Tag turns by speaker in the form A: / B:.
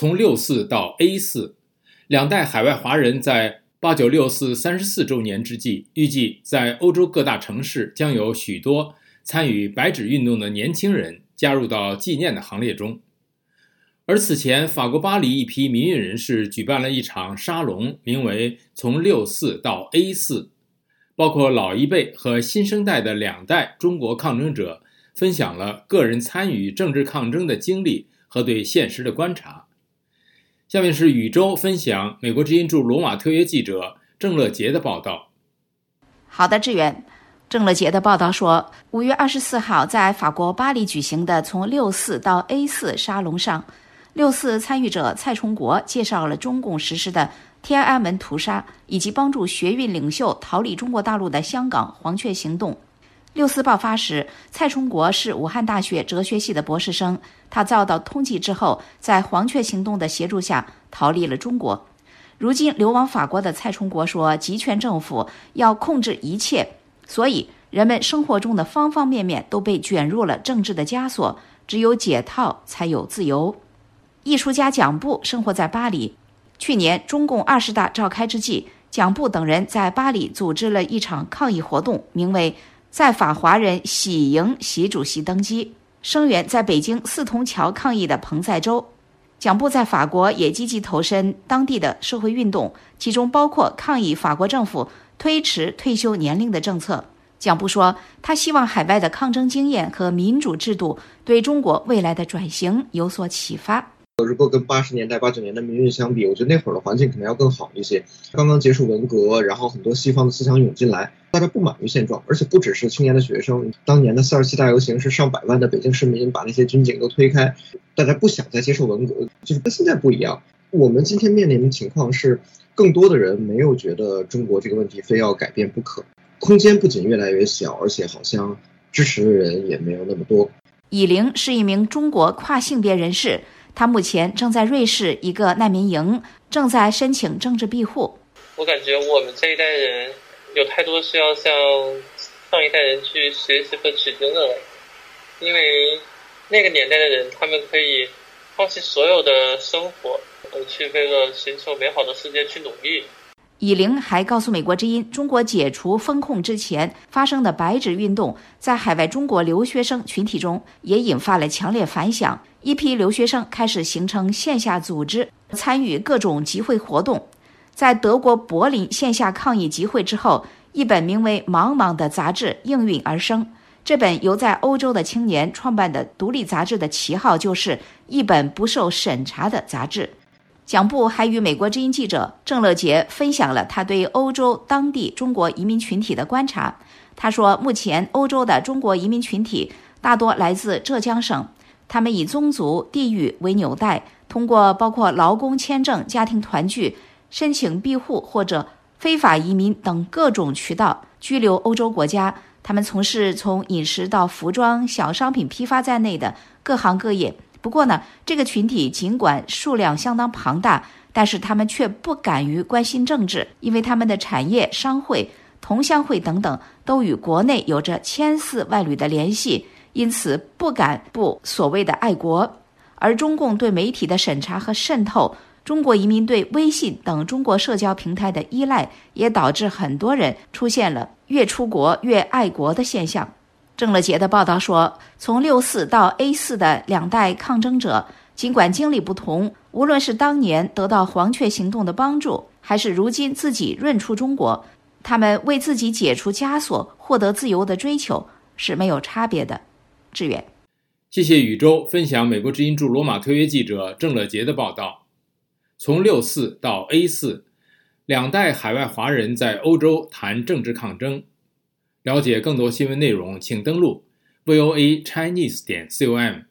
A: 从六四到 A 四，两代海外华人在八九六四三十四周年之际，预计在欧洲各大城市将有许多参与白纸运动的年轻人加入到纪念的行列中。而此前，法国巴黎一批民运人士举办了一场沙龙，名为“从六四到 A 四”，包括老一辈和新生代的两代中国抗争者，分享了个人参与政治抗争的经历和对现实的观察。下面是宇宙分享美国之音驻罗马特约记者郑乐杰的报道。
B: 好的，志远。郑乐杰的报道说，五月二十四号在法国巴黎举行的“从六四到 A 四”沙龙上。六四参与者蔡崇国介绍了中共实施的天安门屠杀，以及帮助学运领袖逃离中国大陆的香港黄雀行动。六四爆发时，蔡崇国是武汉大学哲学系的博士生，他遭到通缉之后，在黄雀行动的协助下逃离了中国。如今流亡法国的蔡崇国说：“集权政府要控制一切，所以人们生活中的方方面面都被卷入了政治的枷锁，只有解套才有自由。”艺术家蒋布生活在巴黎。去年中共二十大召开之际，蒋布等人在巴黎组织了一场抗议活动，名为“在法华人喜迎习主席登基”，声援在北京四通桥抗议的彭在洲。蒋布在法国也积极投身当地的社会运动，其中包括抗议法国政府推迟退休年龄的政策。蒋布说，他希望海外的抗争经验和民主制度对中国未来的转型有所启发。
C: 如果跟八十年代、八九年的民运相比，我觉得那会儿的环境可能要更好一些。刚刚结束文革，然后很多西方的思想涌进来，大家不满于现状，而且不只是青年的学生。当年的四二七大游行是上百万的北京市民把那些军警都推开，大家不想再接受文革，就是跟现在不一样。我们今天面临的情况是，更多的人没有觉得中国这个问题非要改变不可，空间不仅越来越小，而且好像支持的人也没有那么多。
B: 以玲是一名中国跨性别人士。他目前正在瑞士一个难民营，正在申请政治庇护。
D: 我感觉我们这一代人有太多需要向上一代人去学习和取经的了，因为那个年代的人，他们可以放弃所有的生活，而，去为了寻求美好的世界去努力。
B: 以玲还告诉美国之音，中国解除封控之前发生的白纸运动，在海外中国留学生群体中也引发了强烈反响。一批留学生开始形成线下组织，参与各种集会活动。在德国柏林线下抗议集会之后，一本名为《茫茫》的杂志应运而生。这本由在欧洲的青年创办的独立杂志的旗号就是一本不受审查的杂志。蒋布还与美国之音记者郑乐杰分享了他对欧洲当地中国移民群体的观察。他说，目前欧洲的中国移民群体大多来自浙江省，他们以宗族、地域为纽带，通过包括劳工签证、家庭团聚、申请庇护或者非法移民等各种渠道居留欧洲国家。他们从事从饮食到服装、小商品批发在内的各行各业。不过呢，这个群体尽管数量相当庞大，但是他们却不敢于关心政治，因为他们的产业、商会、同乡会等等都与国内有着千丝万缕的联系，因此不敢不所谓的爱国。而中共对媒体的审查和渗透，中国移民对微信等中国社交平台的依赖，也导致很多人出现了越出国越爱国的现象。郑乐杰的报道说，从六四到 A 四的两代抗争者，尽管经历不同，无论是当年得到黄雀行动的帮助，还是如今自己润出中国，他们为自己解除枷锁、获得自由的追求是没有差别的。志远，
A: 谢谢宇宙分享美国之音驻罗马特约记者郑乐杰的报道。从六四到 A 四，两代海外华人在欧洲谈政治抗争。了解更多新闻内容，请登录 voa chinese 点 com。